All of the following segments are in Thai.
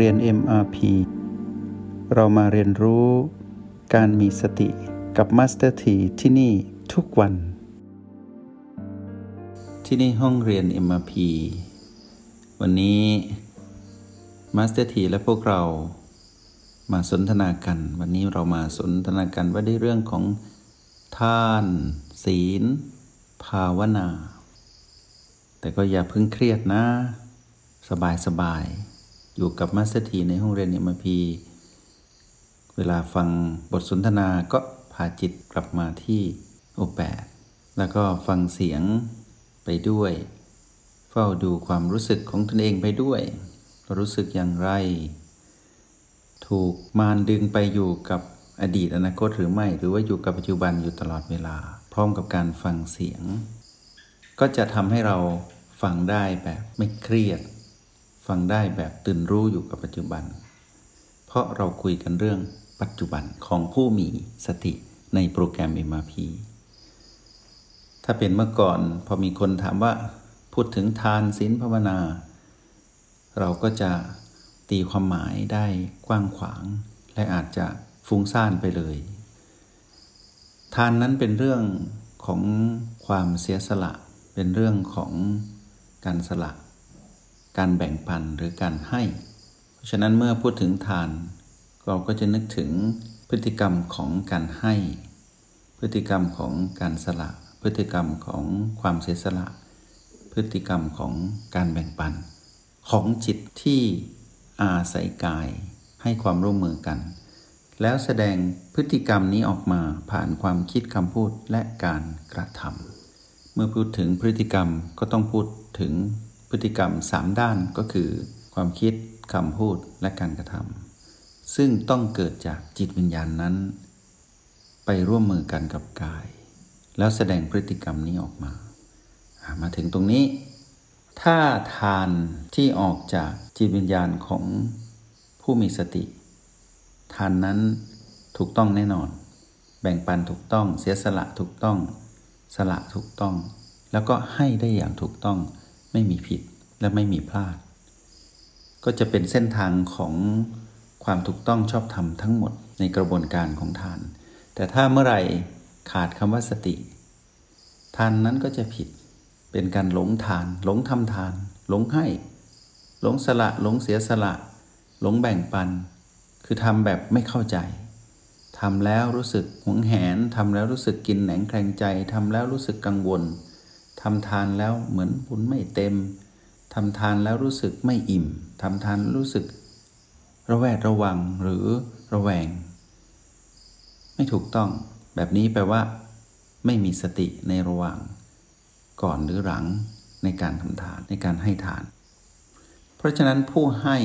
เรียน MRP เรามาเรียนรู้การมีสติกับ Master T ที่ที่นี่ทุกวัน ที่นี่ห้องเรียน MRP วันนี้ Master T และพวกเรามาสนทนากัน วันนี้เรามาสนทนากันว่าได้เรื่องของทาน ศีล ภาวนา แต่ก็อย่าเพึ่งเครียดนะ สบายสบาย อยู่กับ Master T ในห้องเรียน MP เวลาฟังบทสนทนาก็พาจิตกลับมาที่โอแปดแล้วก็ฟังเสียงไปด้วย เฝ้าดูความรู้สึกของตนเองไปด้วย รู้สึกอย่างไร ถูกมารดึงไปอยู่กับอดีตอนาคตหรือไม่ หรือว่าอยู่กับปัจจุบันอยู่ตลอดเวลา พร้อมกับการฟังเสียง ก็จะทำให้เราฟังได้แบบไม่เครียด ฟังได้แบบตื่นรู้อยู่กับปัจจุบัน เพราะเราคุยกันเรื่องปัจจุบันของผู้มีสติในโปรแกรม MRP ถ้าเป็นเมื่อก่อนพอมีคนถามว่าพูดถึงทานศีลภาวนา เราก็จะตีความหมายได้กว้างขวาง และอาจจะฟุ้งซ่านไปเลย ทานนั้นเป็นเรื่องของความเสียสละ เป็นเรื่องของการสละ การแบ่งปันหรือการให้ เพราะฉะนั้นเมื่อพูดถึงทาน เราก็จะนึกถึงพฤติกรรมของการให้ พฤติกรรมของการสละ พฤติกรรมของความเสียสละ พฤติกรรมของการแบ่งปัน ของจิตที่อาศัยกายให้ความร่วมมือกัน แล้วแสดงพฤติกรรมนี้ออกมาผ่านความคิดคำพูดและการกระทำเมื่อพูดถึงพฤติกรรมก็ต้องพูดถึง พฤติกรรม 3 ด้านก็คือ ความคิดคำพูดและการกระทำซึ่งต้องเกิดจากจิตวิญญาณนั้น ไปร่วมมือกันกับกาย แล้วแสดงพฤติกรรมนี้ออกมา มาถึงตรงนี้ ถ้าทานที่ออกจากจิตวิญญาณของผู้มีสติ ทานนั้นถูกต้องแน่นอน แบ่งปันถูกต้อง เสียสละถูกต้อง สละถูกต้อง แล้วก็ให้ได้อย่างถูกต้อง ไม่มีผิดและไม่มีพลาด ก็จะเป็นเส้นทางของความถูกต้องชอบธรรมทั้งหมดในกระบวนการของทาน แต่ถ้าเมื่อไหร่ขาดคำว่าสติ ทานนั้นก็จะผิด เป็นการหลงทาน หลงทำทาน หลงให้ หลงสละ หลงเสียสละ หลงแบ่งปัน คือทำแบบไม่เข้าใจทำแล้วรู้สึกหวงแหนทำแล้วรู้สึกกินแหนงแคลงใจทำแล้วรู้สึกกังวล ทำทานแล้วเหมือนบุญไม่เต็มทำทานแล้วรู้สึกไม่อิ่มทำทานรู้สึก ระแวดระวังหรือระแวง ไม่ถูกต้อง แบบนี้แปลว่า ไม่มีสติในระหว่าง ก่อนหรือหลังในการทำทานในการให้ทาน เพราะฉะนั้นผู้ให้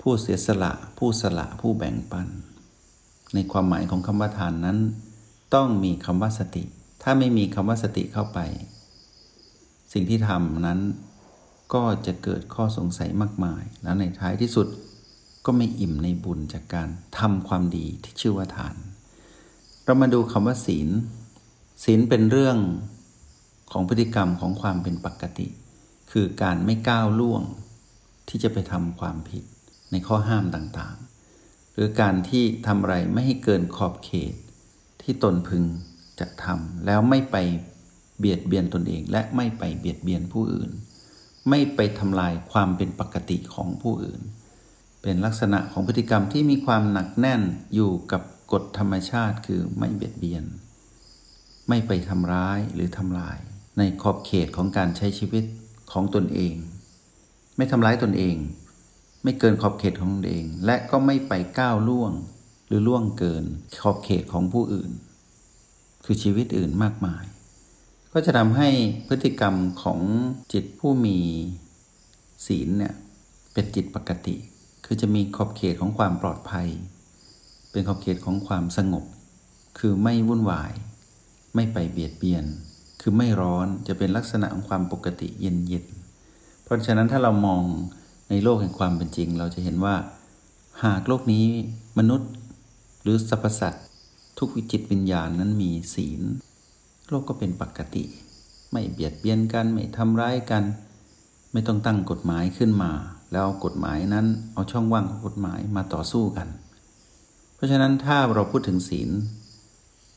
ผู้เสียสละ ผู้สละผู้แบ่งปัน ในความหมายของคำว่าทานนั้น ต้องมีคำว่าสติ ถ้าไม่มีคำว่าสติเข้าไป สิ่งที่ทำนั้นก็จะเกิดข้อสงสัยมากมาย แล้วในท้ายที่สุดก็ไม่อิ่มในบุญจากการทำความดีที่ชื่อว่าทาน เรามาดูคำว่าศีล ศีลเป็นเรื่องของพฤติกรรมของความเป็นปกติ คือการไม่ก้าวล่วงที่จะไปทำความผิดในข้อห้ามต่างๆ หรือการที่ทำอะไรไม่ให้เกินขอบเขตที่ตนพึงจะทำแล้วไม่ไป เบียดเบียนตนเองและไม่ไปเบียดเบียนผู้อื่น ไม่ไปทำลายความเป็นปกติของผู้อื่น เป็นลักษณะของพฤติกรรมที่มีความหนักแน่นอยู่กับกฎธรรมชาติคือไม่เบียดเบียน ไม่ไปทำร้ายหรือทำลาย ในขอบเขตของการใช้ชีวิตของตนเอง ไม่ทำร้ายตนเอง ไม่เกินขอบเขตของตนเอง และก็ไม่ไปก้าวล่วง หรือล่วงเกินขอบเขตของผู้อื่น คือชีวิตอื่นมากมาย ก็จะทำให้พฤติกรรมของจิตผู้มีศีลเนี่ยเป็นจิตปกติ คือจะมีขอบเขตของความปลอดภัย เป็นขอบเขตของความสงบ คือไม่วุ่นวาย ไม่ไปเบียดเบียน คือไม่ร้อนจะเป็นลักษณะของความปกติเย็นเย็นเพราะฉะนั้นถ้าเรามองในโลกแห่งความเป็นจริง เราจะเห็นว่า หากโลกนี้มนุษย์หรือสรรพสัตว์ทุกวิจิตวิญญาณนั้นมีศีล โลกก็เป็นปกติ ไม่เบียดเบียนกัน ไม่ทำร้ายกัน ไม่ต้องตั้งกฎหมายขึ้นมา แล้วเอากฎหมายนั้นเอาช่องว่างของกฎหมายมาต่อสู้กัน เพราะฉะนั้นถ้าเราพูดถึงศีล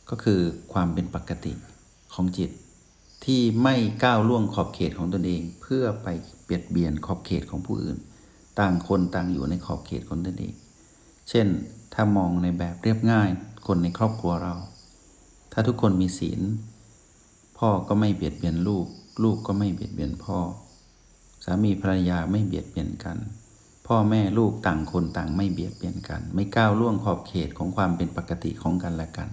ก็คือความเป็นปกติของจิต ที่ไม่ก้าวล่วงขอบเขตของตนเอง เพื่อไปเบียดเบียนขอบเขตของผู้อื่น ต่างคนต่างอยู่ในขอบเขตของตนเอง เช่นถ้ามองในแบบเรียบง่าย คนในครอบครัวเรา ถ้าทุกคนมีศีล พ่อก็ไม่เบียดเบียนลูก ลูกก็ไม่เบียดเบียนพ่อ สามีภรรยาไม่เบียดเบียนกัน พ่อแม่ลูกต่างคนต่างไม่เบียดเบียนกัน ไม่ก้าวล่วงขอบเขตของความเป็นปกติของกันและกัน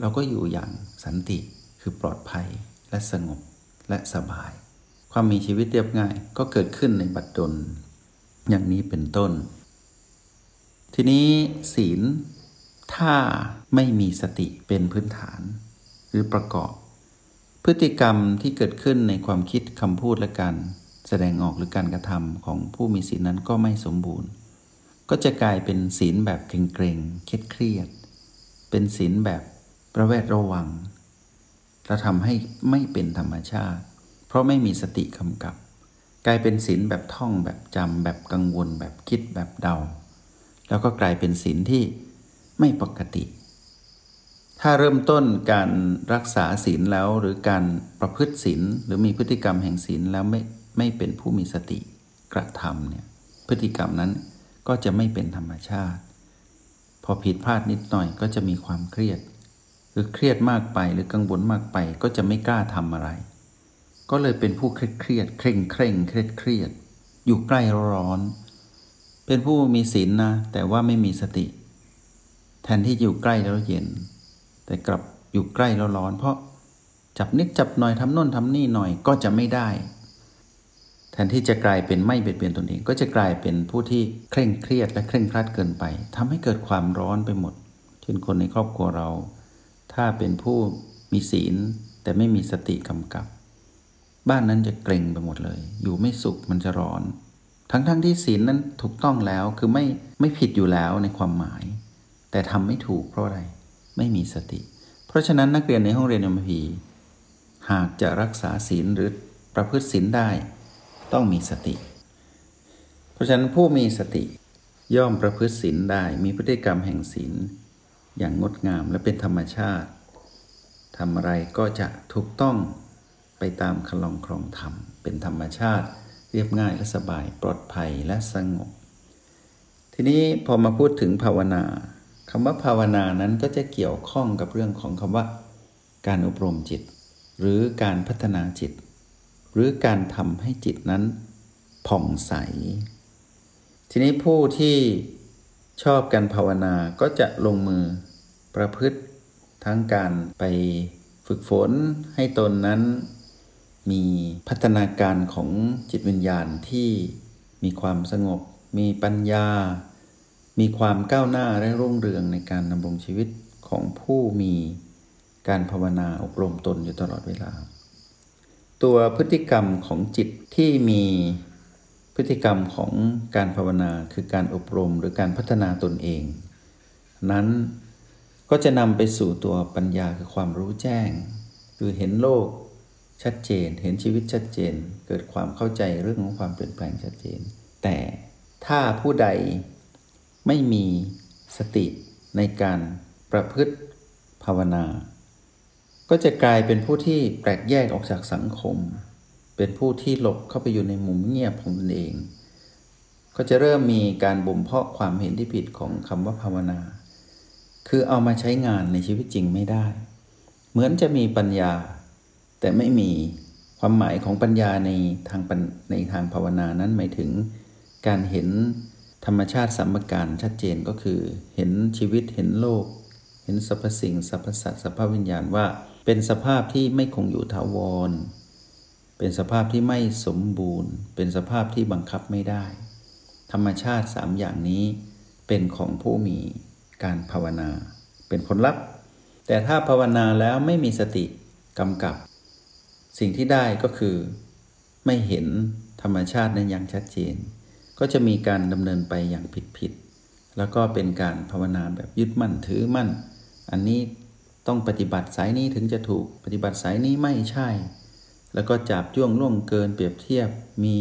เราก็อยู่อย่างสันติคือปลอดภัยและสงบและสบาย ความมีชีวิตเรียบง่ายก็เกิดขึ้นในบัดดล อย่างนี้เป็นต้น ทีนี้ศีลถ้าไม่มีสติเป็นพื้นฐาน หรือประกอบ พฤติกรรมที่เกิดขึ้นในความคิดคำพูดและการแสดงออกหรือการกระทำของผู้มีศีลนั้นก็ไม่สมบูรณ์ ก็จะกลายเป็นศีลแบบเกรงๆเครียดเครียด เป็นศีลแบบประแวดระวังและทำให้ไม่เป็นธรรมชาติ เพราะไม่มีสติกำกับ กลายเป็นศีลแบบท่องแบบจำแบบกังวล แบบคิดแบบเดา แล้วก็กลายเป็นศีลที่ไม่ปกติ ถ้าเริ่มต้นการรักษาศีลแล้วหรือการประพฤติศีลหรือมีพฤติกรรมแห่งศีลแล้วไม่ไม่เป็นผู้มีสติกระทำเนี่ยพฤติกรรมนั้นก็จะไม่เป็นธรรมชาติ พอผิดพลาดนิดหน่อยก็จะมีความเครียด หรือเครียดมากไปหรือกังวลมากไปก็จะไม่กล้าทำอะไร ก็เลยเป็นผู้เครียดเครียดเคร่งเคร่งเครียดเครียดอยู่ใกล้ร้อน เป็นผู้มีศีลนะแต่ว่าไม่มีสติ แทนที่อยู่ใกล้แล้วเย็น แต่กลับอยู่ใกล้แล้วร้อน เพราะจับนิดจับหน่อยทำโน่นทำนี่หน่อยก็จะไม่ได้ แทนที่จะกลายเป็นไม่เบียดเบียนตนเองก็จะกลายเป็นผู้ที่เคร่งเครียดและเคร่งครัดเกินไปทำให้เกิดความร้อนไปหมด เช่นคนในครอบครัวเรา ถ้าเป็นผู้มีศีลแต่ไม่มีสติกำกับ บ้านนั้นจะเกรงไปหมดเลย อยู่ไม่สุขมันจะร้อน ทั้งๆทที่ศีลนั้นถูกต้องแล้วคือไม่ไม่ผิดอยู่แล้วในความหมาย แต่ทำไม่ถูกเพราะอะไร ไม่มีสติ เพราะฉะนั้นนักเรียนในห้องเรียนยมพีหากจะรักษาศีลหรือประพฤติศีลได้ ต้องมีสติ เพราะฉะนั้นผู้มีสติย่อมประพฤติศีลได้มีพฤติกรรมแห่งศีลอย่างงดงามและเป็นธรรมชาติทำอะไรก็จะถูกต้องไปตามคลองครองธรรม เป็นธรรมชาติ เรียบง่ายและสบายปลอดภัยและสงบ ทีนี้พอมาพูดถึงภาวนา คำว่าภาวนานั้นก็จะเกี่ยวข้องกับเรื่องของคำว่า การอบรมจิต หรือการพัฒนาจิต หรือการทำให้จิตนั้น ผ่องใส ทีนี้ผู้ที่ชอบการภาวนาก็จะลงมือประพฤติทั้งการไปฝึกฝนให้ตนนั้น มีพัฒนาการของจิตวิญญาณที่มีความสงบ มีปัญญา มีความก้าวหน้าและรุ่งเรืองในการดำรงชีวิตของผู้มีการภาวนาอบรมตนอยู่ตลอดเวลา ตัวพฤติกรรมของจิตที่มีพฤติกรรมของการภาวนาคือการอบรมหรือการพัฒนาตนเอง นั้นก็จะนำไปสู่ตัวปัญญาคือความรู้แจ้ง คือเห็นโลกชัดเจน เห็นชีวิตชัดเจน เกิดความเข้าใจเรื่องของความเปลี่ยนแปลงชัดเจน แต่ถ้าผู้ใด ไม่มีสติในการประพฤติภาวนา ก็จะกลายเป็นผู้ที่แปลกแยกออกจากสังคม เป็นผู้ที่หลบเข้าไปอยู่ในมุมเงียบของตนเอง ก็จะเริ่มมีการบ่มเพาะความเห็นที่ผิดของคำว่าภาวนา คือเอามาใช้งานในชีวิตจริงไม่ได้ เหมือนจะมีปัญญา แต่ไม่มีความหมายของปัญญาในทางในทางภาวนานั้นหมายถึงการเห็น ธรรมชาติสัมมการชัดเจนก็คือ เห็นชีวิตเห็นโลก เห็นสรรพสิ่งสรรพสัตว์สภาพวิญญาณว่า เป็นสภาพที่ไม่คงอยู่ถาวร เป็นสภาพที่ไม่สมบูรณ์ เป็นสภาพที่บังคับไม่ได้ ธรรมชาติสามอย่างนี้เป็นของผู้มีการภาวนา เป็นผลลัพธ์ แต่ถ้าภาวนาแล้วไม่มีสติกำกับ สิ่งที่ได้ก็คือ ไม่เห็นธรรมชาตินั้นอย่างชัดเจน ก็จะมีการดำเนินไปอย่างผิดๆแล้วก็เป็นการภาวนาแบบยึดมั่นถือมั่น อันนี้ต้องปฏิบัติสายนี้ถึงจะถูกปฏิบัติสายนี้ไม่ใช่ แล้วก็จับจ้วงล่วงเกินเปรียบเทียบมี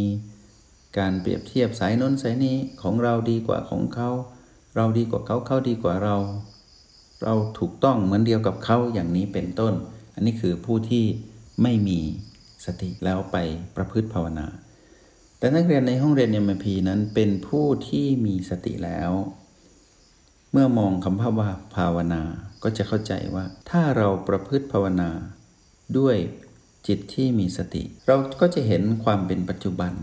การเปรียบเทียบสายโน้นสายนี้ของเราดีกว่าของเขา เราดีกว่าเขาเขาดีกว่าเรา เราถูกต้องเหมือนเดียวกับเขาอย่างนี้เป็นต้น อันนี้คือผู้ที่ไม่มีสติแล้วไปประพฤติภาวนา แต่นักเรียนในห้องเรียนเอ็มพีนั้นเป็นผู้ที่มีสติแล้ว เมื่อมองคำว่าภาวนาก็จะเข้าใจว่า ถ้าเราประพฤติภาวนาด้วยจิตที่มีสติ เราก็จะเห็นความเป็นปัจจุบัน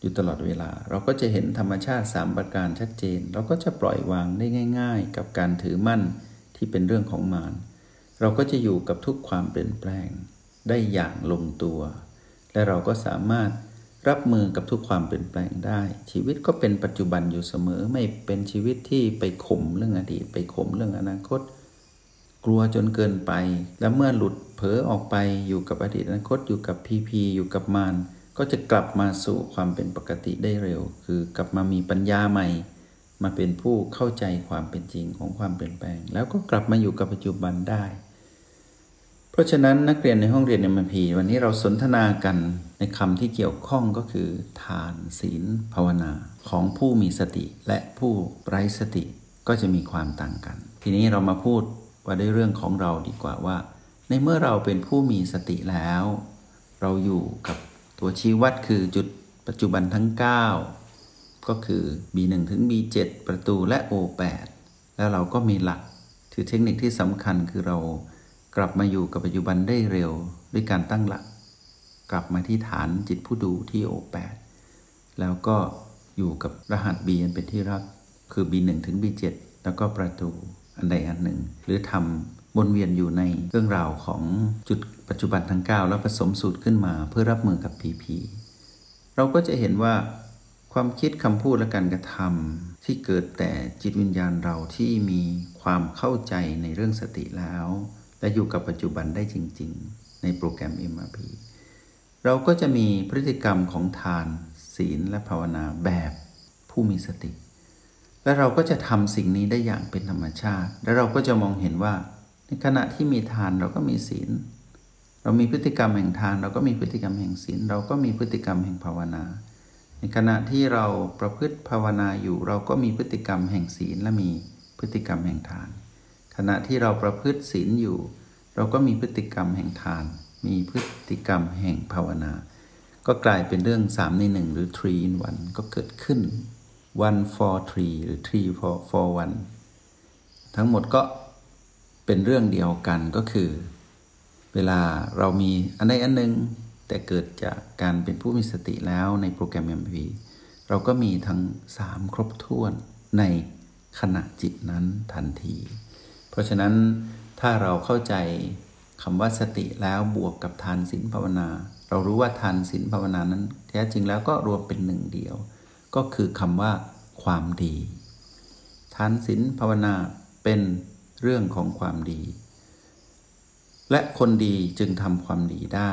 อยู่ตลอดเวลา เราก็จะเห็นธรรมชาติสามประการชัดเจน เราก็จะปล่อยวางได้ง่าย ๆ กับการถือมั่นที่เป็นเรื่องของมารเราก็จะอยู่กับทุกความเปลี่ยนแปลง ได้อย่างลงตัว และเราก็สามารถ รับมือกับทุกความเปลี่ยนแปลงได้ ชีวิตก็เป็นปัจจุบันอยู่เสมอไม่เป็นชีวิตที่ไปข่มเรื่องอดีต ไปข่มเรื่องอนาคต กลัวจนเกินไป แล้วเมื่อหลุดเผลอออกไปอยู่กับอดีตอนาคตอยู่กับพีพีอยู่กับมารก็จะกลับมาสู่ความเป็นปกติได้เร็ว คือกลับมามีปัญญาใหม่ มาเป็นผู้เข้าใจความเป็นจริงของความเปลี่ยนแปลง แล้วก็กลับมาอยู่กับปัจจุบันได้ เพราะฉะนั้นนักเรียนในห้องเรียนเอ็มพีวันนี้เราสนทนากันในคำที่เกี่ยวข้องก็คือ ทานศีลภาวนาของผู้มีสติและผู้ไร้สติก็จะมีความต่างกัน ทีนี้เรามาพูดว่าด้วยเรื่องของเราดีกว่าว่า ในเมื่อเราเป็นผู้มีสติแล้ว เราอยู่กับตัวชี้วัดคือจุดปัจจุบันทั้ง 9 ก็คือ B1 ถึง B7 ประตูและ O8 แล้วเราก็มีหลัก คือเทคนิคที่สำคัญคือเรา กลับมาอยู่กับปัจจุบันได้เร็วด้วยการตั้งหลัก กลับมาที่ฐานจิตผู้ดูที่โอแปดแล้วก็อยู่กับรหัส B อันเป็นที่รัก คือ B1 ถึง B7 แล้วก็ประตูอันใดอันหนึ่ง หรือทำวนเวียนอยู่ในเรื่องราวของจุดปัจจุบันทั้ง 9 แล้วผสมสูตรขึ้นมาเพื่อรับมือกับ PP เราก็จะเห็นว่าความคิดคำพูดและการกระทำที่เกิดแต่จิตวิญญาณเราที่มีความเข้าใจในเรื่องสติแล้ว และอยู่กับปัจจุบันได้จริง ๆ ในโปรแกรม MRP เราก็จะมีพฤติกรรมของทาน ศีลและภาวนาแบบผู้มีสติ และเราก็จะทำสิ่งนี้ได้อย่างเป็นธรรมชาติ และเราก็จะมองเห็นว่า ในขณะที่มีทานเราก็มีศีล เรามีพฤติกรรมแห่งทาน เราก็มีพฤติกรรมแห่งศีล เราก็มีพฤติกรรมแห่งภาวนา ในขณะที่เราประพฤติภาวนาอยู่ เราก็มีพฤติกรรมแห่งศีลและมีพฤติกรรมแห่งทาน ขณะที่เราประพฤติศีลอยู่ เราก็มีพฤติกรรมแห่งทาน มีพฤติกรรมแห่งภาวนา ก็กลายเป็นเรื่อง 3 ใน 1 หรือ3 in 1ก็เกิดขึ้น one for three หรือ three for for one ทั้งหมดก็เป็นเรื่องเดียวกันก็คือ เวลาเรามีอันใดอันหนึ่งแต่เกิดจากการเป็นผู้มีสติแล้วในโปรแกรม MP เราก็มีทั้ง 3 ครบถ้วนในขณะจิตนั้นทันที ราะฉะนั้นถ้าเราเข้าใจคำว่าสติแล้วบวกกับทานศีลภาวนา เรารู้ว่าทานศีลภาวนานั้น แท้จริงแล้วก็รวมเป็นหนึ่งเดียว ก็คือคำว่า ความดี ทานศีลภาวนาเป็นเรื่องของความดี และคนดีจึงทำความดีได้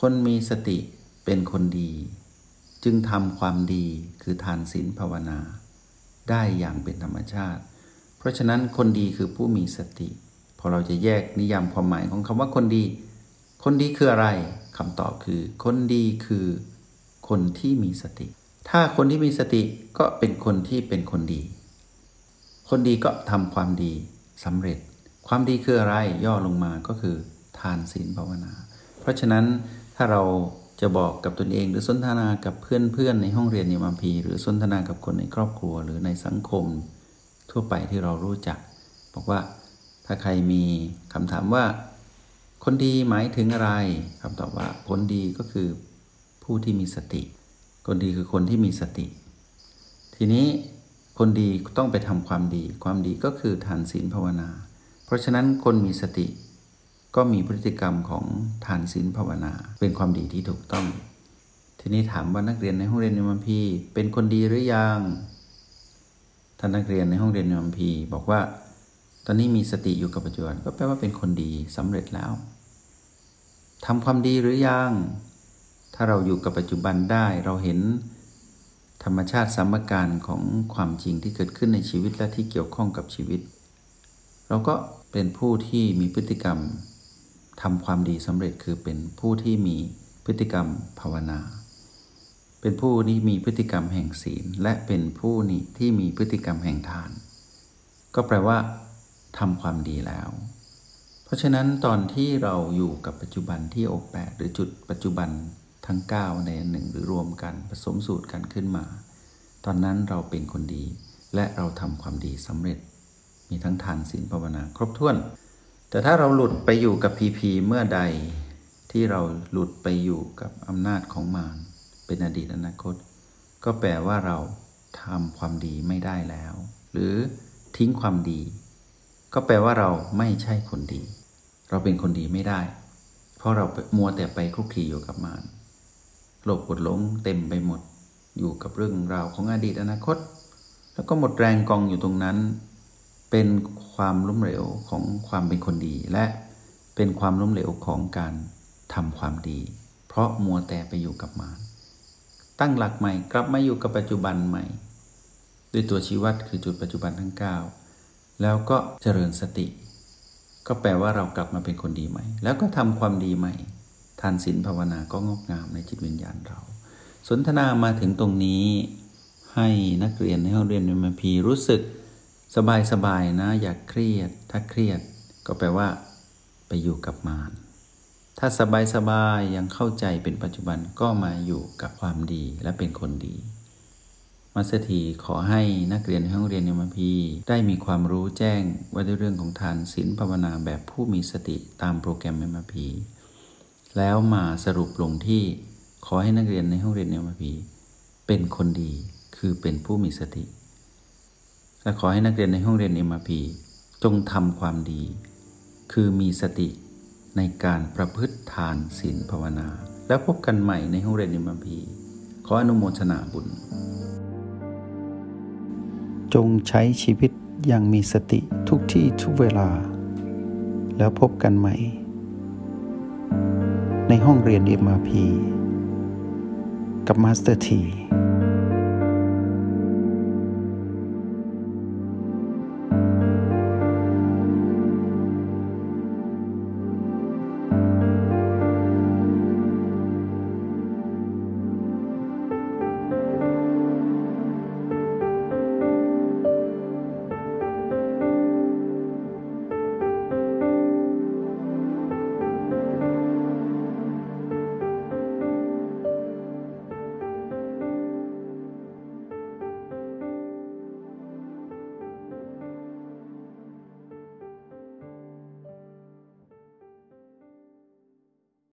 คนมีสติเป็นคนดี จึงทำความดีคือทานศีลภาวนา ได้อย่างเป็นธรรมชาติ พราะฉะนั้นคนดีคือผู้มีสติ พอเราจะแยกนิยามความหมายของคำว่าคนดี คนดีคืออะไรคำตอบคือ คนดีคือคนที่มีสติ ถ้าคนที่มีสติก็เป็นคนที่เป็นคนดี คนดีก็ทำความดีสำเร็จ ความดีคืออะไรย่อลงมาก็คือทานศีลภาวนา เพราะฉะนั้นถ้าเราจะบอกกับตนเองหรือสนทนากับเพื่อนๆในห้องเรียนในมัมพี หรือสนทนากับคนในครอบครัวหรือในสังคม ทั่วไปที่เรารู้จัก บอกว่าถ้าใครมีคำถามว่า คนดีหมายถึงอะไรคำตอบว่าคนดีก็คือผู้ที่มีสติ คนดีคือคนที่มีสติ ทีนี้คนดีต้องไปทำความดี ความดีก็คือทานศีลภาวนา เพราะฉะนั้นคนมีสติ ก็มีพฤติกรรมของทานศีลภาวนา เป็นความดีที่ถูกต้อง ทีนี้ถามว่านักเรียนในห้องเรียนในมัมพีเป็นคนดีหรือยังานนักเรียนในห้องเรียนมัมพีบอกว่า ตอนนี้มีสติอยู่กับปัจจุบันก็แปลว่าเป็นคนดีสำเร็จแล้วทำความดีหรือยัง ถ้าเราอยู่กับปัจจุบันได้เราเห็นธรรมชาติสมการของความจริงที่เกิดขึ้นในชีวิตและที่เกี่ยวข้องกับชีวิต เราก็เป็นผู้ที่มีพฤติกรรมทำความดีสำเร็จคือเป็นผู้ที่มีพฤติกรรมภาวนา เป็นผู้นี้มีพฤติกรรมแห่งศีล และเป็นผู้นี้ที่มีพฤติกรรมแห่งทาน ก็แปลว่าทำความดีแล้ว เพราะฉะนั้นตอนที่เราอยู่กับปัจจุบันที่อกแปดหรือจุดปัจจุบันทั้ง 9 ในหนึ่งหรือรวมกันผสมสูตรกันขึ้นมา ตอนนั้นเราเป็นคนดี และเราทำความดีสำเร็จ มีทั้งทานศีลภาวนาครบถ้วน แต่ถ้าเราหลุดไปอยู่กับพีพีเมื่อใดที่เราหลุดไปอยู่กับอำนาจของมาร เป็นอดีตอนาคต ก็แปลว่าเราทำความดีไม่ได้แล้ว หรือทิ้งความดี ก็แปลว่าเราไม่ใช่คนดี เราเป็นคนดีไม่ได้ เพราะเรามัวแต่ไปคลุกคลีอยู่กับมารโลภกดหลงเต็มไปหมด อยู่กับเรื่องราวของอดีตอนาคต แล้วก็หมดแรงกองอยู่ตรงนั้น เป็นความล้มเหลวของความเป็นคนดี และเป็นความล้มเหลวของการทำความดี เพราะมัวแต่ไปอยู่กับมาร ตั้งหลักใหม่ กลับมาอยู่กับปัจจุบันใหม่ ด้วยตัวชี้วัดคือจุดปัจจุบันทั้ง 9 แล้วก็เจริญสติ ก็แปลว่าเรากลับมาเป็นคนดีใหม่ แล้วก็ทำความดีใหม่ ทานศีลภาวนาก็งอกงามในจิตวิญญาณเรา สนทนามาถึงตรงนี้ ให้นักเรียนในห้องเรียนมพีรู้สึกสบายสบายนะอย่าเครียด ถ้าเครียด ก็แปลว่า ไปอยู่กับมาร ถ้าสบายสบายยังเข้าใจเป็นปัจจุบันก็มาอยู่กับความดีและเป็นคนดี มาสถีขอให้นักเรียนในห้องเรียนยมพีได้มีความรู้แจ้งว่าด้วยเรื่องของทานศีลภาวนาแบบผู้มีสติตามโปรแกรมยมพีแล้วมาสรุปลงที่ขอให้นักเรียนในห้องเรียนยมพีเป็นคนดีคือเป็นผู้มีสติ และขอให้นักเรียนในห้องเรียนเอ็มพีจงทำความดี คือมีสติ ในการประพฤติทานศีลภาวนา แล้วพบกันใหม่ในห้องเรียนนิมพีขออนุโมทนาบุญ จงใช้ชีวิตอย่างมีสติทุกที่ทุกเวลา แล้วพบกันใหม่ ในห้องเรียน MRP กับมาสเตอร์ที